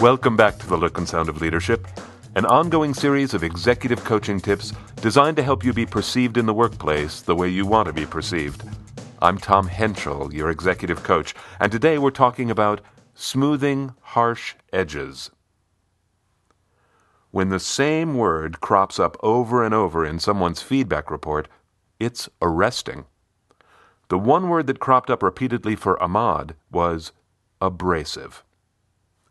Welcome back to the Look and Sound of Leadership, an ongoing series of executive coaching tips designed to help you be perceived in the workplace the way you want to be perceived. I'm Tom Henschel, your executive coach, and today we're talking about smoothing harsh edges. When the same word crops up over and over in someone's feedback report, it's arresting. The one word that cropped up repeatedly for Ahmad was abrasive.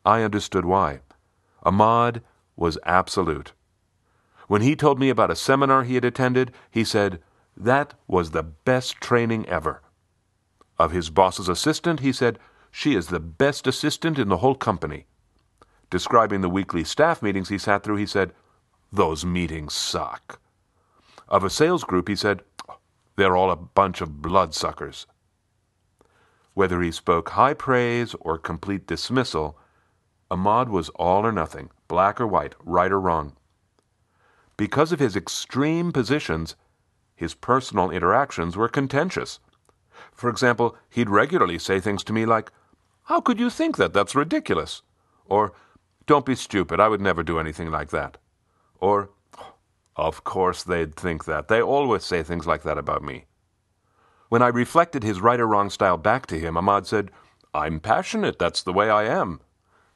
I understood why. Ahmad was absolute. When he told me about a seminar he had attended, he said, That was the best training ever. Of his boss's assistant, he said, She is the best assistant in the whole company. Describing the weekly staff meetings he sat through, he said, Those meetings suck. Of a sales group, he said, They're all a bunch of bloodsuckers. Whether he spoke high praise or complete dismissal, Ahmad was all or nothing, black or white, right or wrong. Because of his extreme positions, his personal interactions were contentious. For example, he'd regularly say things to me like, How could you think that? That's ridiculous. Or, Don't be stupid. I would never do anything like that. Or, Of course they'd think that. They always say things like that about me. When I reflected his right or wrong style back to him, Ahmad said, I'm passionate. That's the way I am.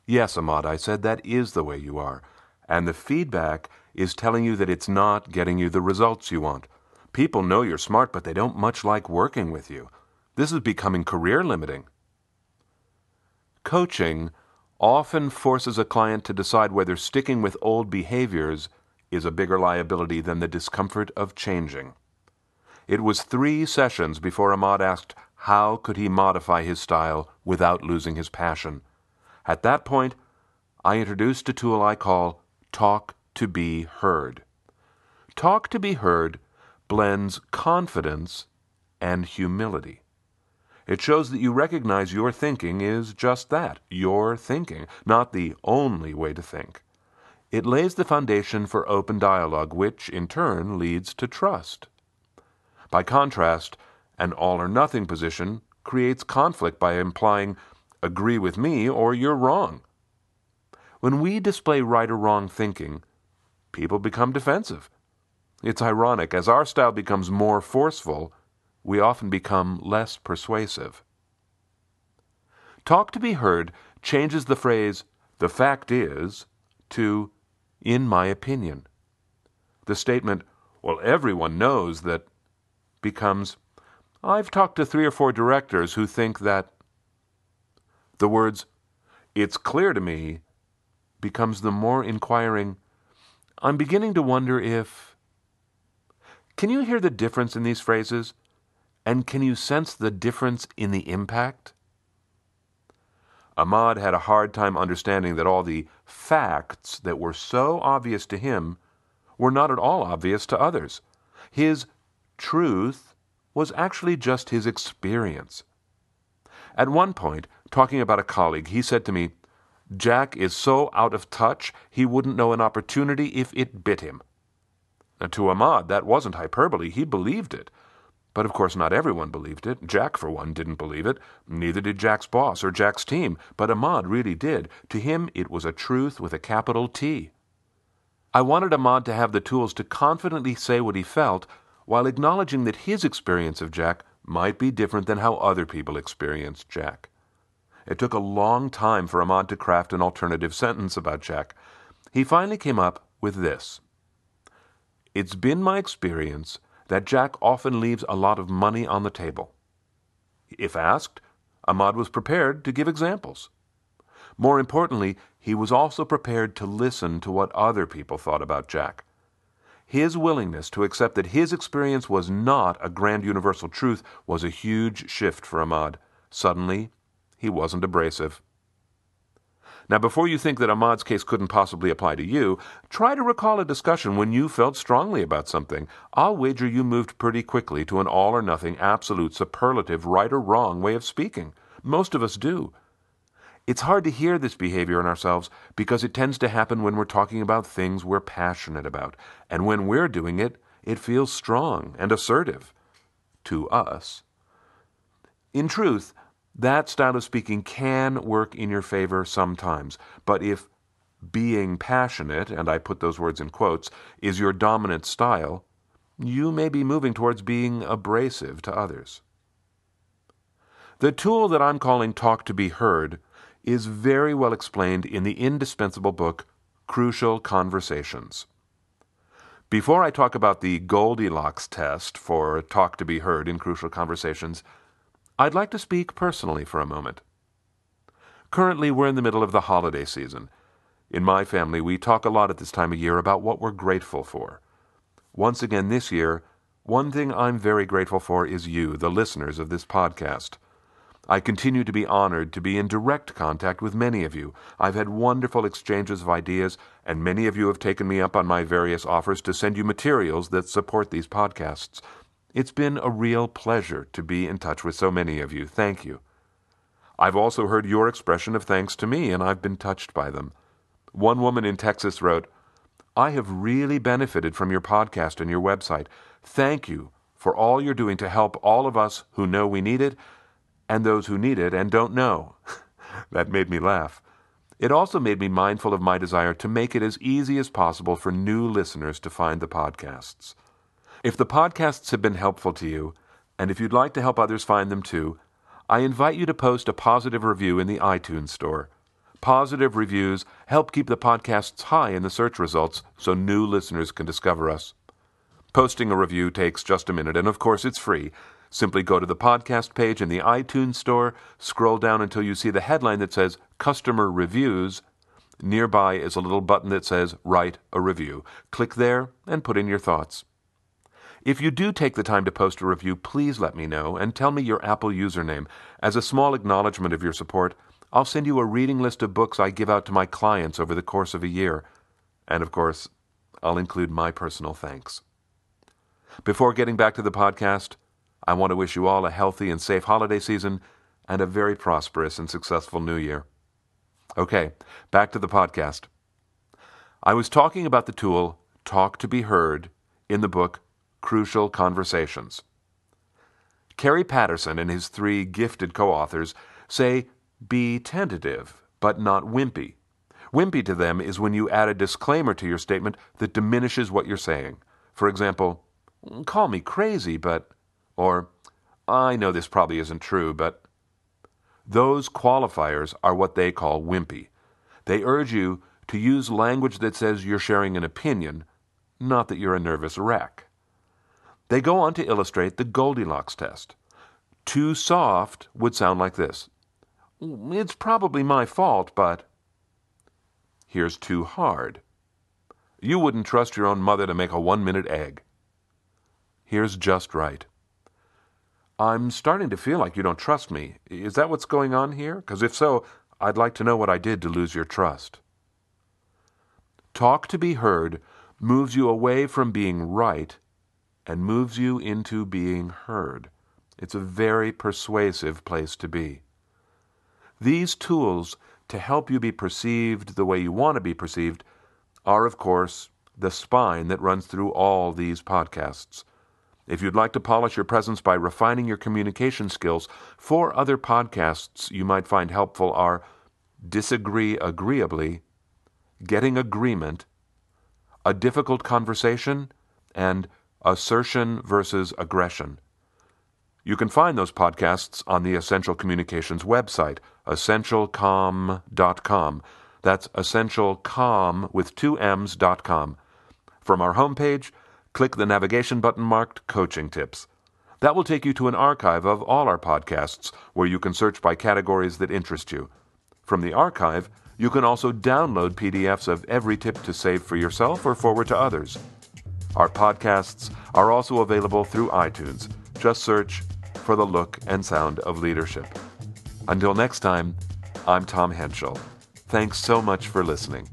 Yes, Ahmad, I said, that is the way you are. And the feedback is telling you that it's not getting you the results you want. People know you're smart, but they don't much like working with you. This is becoming career limiting. Coaching often forces a client to decide whether sticking with old behaviors is a bigger liability than the discomfort of changing. It was three sessions before Ahmad asked how could he modify his style without losing his passion. At that point, I introduced a tool I call Talk to Be Heard. Talk to Be Heard blends confidence and humility. It shows that you recognize your thinking is just that your thinking, not the only way to think. It lays the foundation for open dialogue, which, in turn, leads to trust. By contrast, an all or nothing position creates conflict by implying agree with me or you're wrong. When we display right or wrong thinking, people become defensive. It's ironic, as our style becomes more forceful, we often become less persuasive. Talk to be heard changes the phrase, the fact is, to, in my opinion. The statement, well, everyone knows that, becomes, I've talked to three or four directors who think that the words, It's clear to me, becomes the more inquiring, I'm beginning to wonder if. Can you hear the difference in these phrases? And can you sense the difference in the impact? Ahmad had a hard time understanding that all the facts that were so obvious to him were not at all obvious to others. His truth was actually just his experience. At one point, talking about a colleague, he said to me, Jack is so out of touch he wouldn't know an opportunity if it bit him. To Ahmad, that wasn't hyperbole. He believed it. But of course, not everyone believed it. Jack, for one, didn't believe it. Neither did Jack's boss or Jack's team. But Ahmad really did. To him, it was a truth with a capital T. I wanted Ahmad to have the tools to confidently say what he felt while acknowledging that his experience of Jack might be different than how other people experienced Jack. It took a long time for Ahmad to craft an alternative sentence about Jack. He finally came up with this It's been my experience that Jack often leaves a lot of money on the table. If asked, Ahmad was prepared to give examples. More importantly, he was also prepared to listen to what other people thought about Jack. His willingness to accept that his experience was not a grand universal truth was a huge shift for Ahmad. Suddenly, he wasn't abrasive. Now, before you think that Ahmad's case couldn't possibly apply to you, try to recall a discussion when you felt strongly about something. I'll wager you moved pretty quickly to an all or nothing, absolute, superlative, right or wrong way of speaking. Most of us do. It's hard to hear this behavior in ourselves because it tends to happen when we're talking about things we're passionate about. And when we're doing it, it feels strong and assertive. To us. In truth, That style of speaking can work in your favor sometimes, but if being passionate, and I put those words in quotes, is your dominant style, you may be moving towards being abrasive to others. The tool that I'm calling Talk to Be Heard is very well explained in the indispensable book Crucial Conversations. Before I talk about the Goldilocks test for Talk to Be Heard in Crucial Conversations, I'd like to speak personally for a moment. Currently, we're in the middle of the holiday season. In my family, we talk a lot at this time of year about what we're grateful for. Once again this year, one thing I'm very grateful for is you, the listeners of this podcast. I continue to be honored to be in direct contact with many of you. I've had wonderful exchanges of ideas, and many of you have taken me up on my various offers to send you materials that support these podcasts. It's been a real pleasure to be in touch with so many of you. Thank you. I've also heard your expression of thanks to me, and I've been touched by them. One woman in Texas wrote, I have really benefited from your podcast and your website. Thank you for all you're doing to help all of us who know we need it and those who need it and don't know. that made me laugh. It also made me mindful of my desire to make it as easy as possible for new listeners to find the podcasts. If the podcasts have been helpful to you, and if you'd like to help others find them too, I invite you to post a positive review in the iTunes Store. Positive reviews help keep the podcasts high in the search results so new listeners can discover us. Posting a review takes just a minute, and of course, it's free. Simply go to the podcast page in the iTunes Store, scroll down until you see the headline that says Customer Reviews. Nearby is a little button that says Write a Review. Click there and put in your thoughts. If you do take the time to post a review, please let me know and tell me your Apple username. As a small acknowledgement of your support, I'll send you a reading list of books I give out to my clients over the course of a year. And of course, I'll include my personal thanks. Before getting back to the podcast, I want to wish you all a healthy and safe holiday season and a very prosperous and successful new year. Okay, back to the podcast. I was talking about the tool Talk to Be Heard in the book Crucial Conversations. Kerry Patterson and his three gifted co authors say be tentative, but not wimpy. Wimpy to them is when you add a disclaimer to your statement that diminishes what you're saying. For example, call me crazy, but, or, I know this probably isn't true, but. Those qualifiers are what they call wimpy. They urge you to use language that says you're sharing an opinion, not that you're a nervous wreck. They go on to illustrate the Goldilocks test. Too soft would sound like this It's probably my fault, but. Here's too hard. You wouldn't trust your own mother to make a one minute egg. Here's just right. I'm starting to feel like you don't trust me. Is that what's going on here? Because if so, I'd like to know what I did to lose your trust. Talk to be heard moves you away from being right and moves you into being heard. It's a very persuasive place to be. These tools to help you be perceived the way you want to be perceived are, of course, the spine that runs through all these podcasts. If you'd like to polish your presence by refining your communication skills, four other podcasts you might find helpful are Disagree Agreeably, Getting Agreement, A Difficult Conversation, and Assertion versus Aggression. You can find those podcasts on the Essential Communications website, essentialcomm.com. That's essentialcomm with two M's.com. From our homepage, click the navigation button marked Coaching Tips. That will take you to an archive of all our podcasts where you can search by categories that interest you. From the archive, you can also download PDFs of every tip to save for yourself or forward to others. Our podcasts are also available through iTunes. Just search for the look and sound of leadership. Until next time, I'm Tom Henschel. Thanks so much for listening.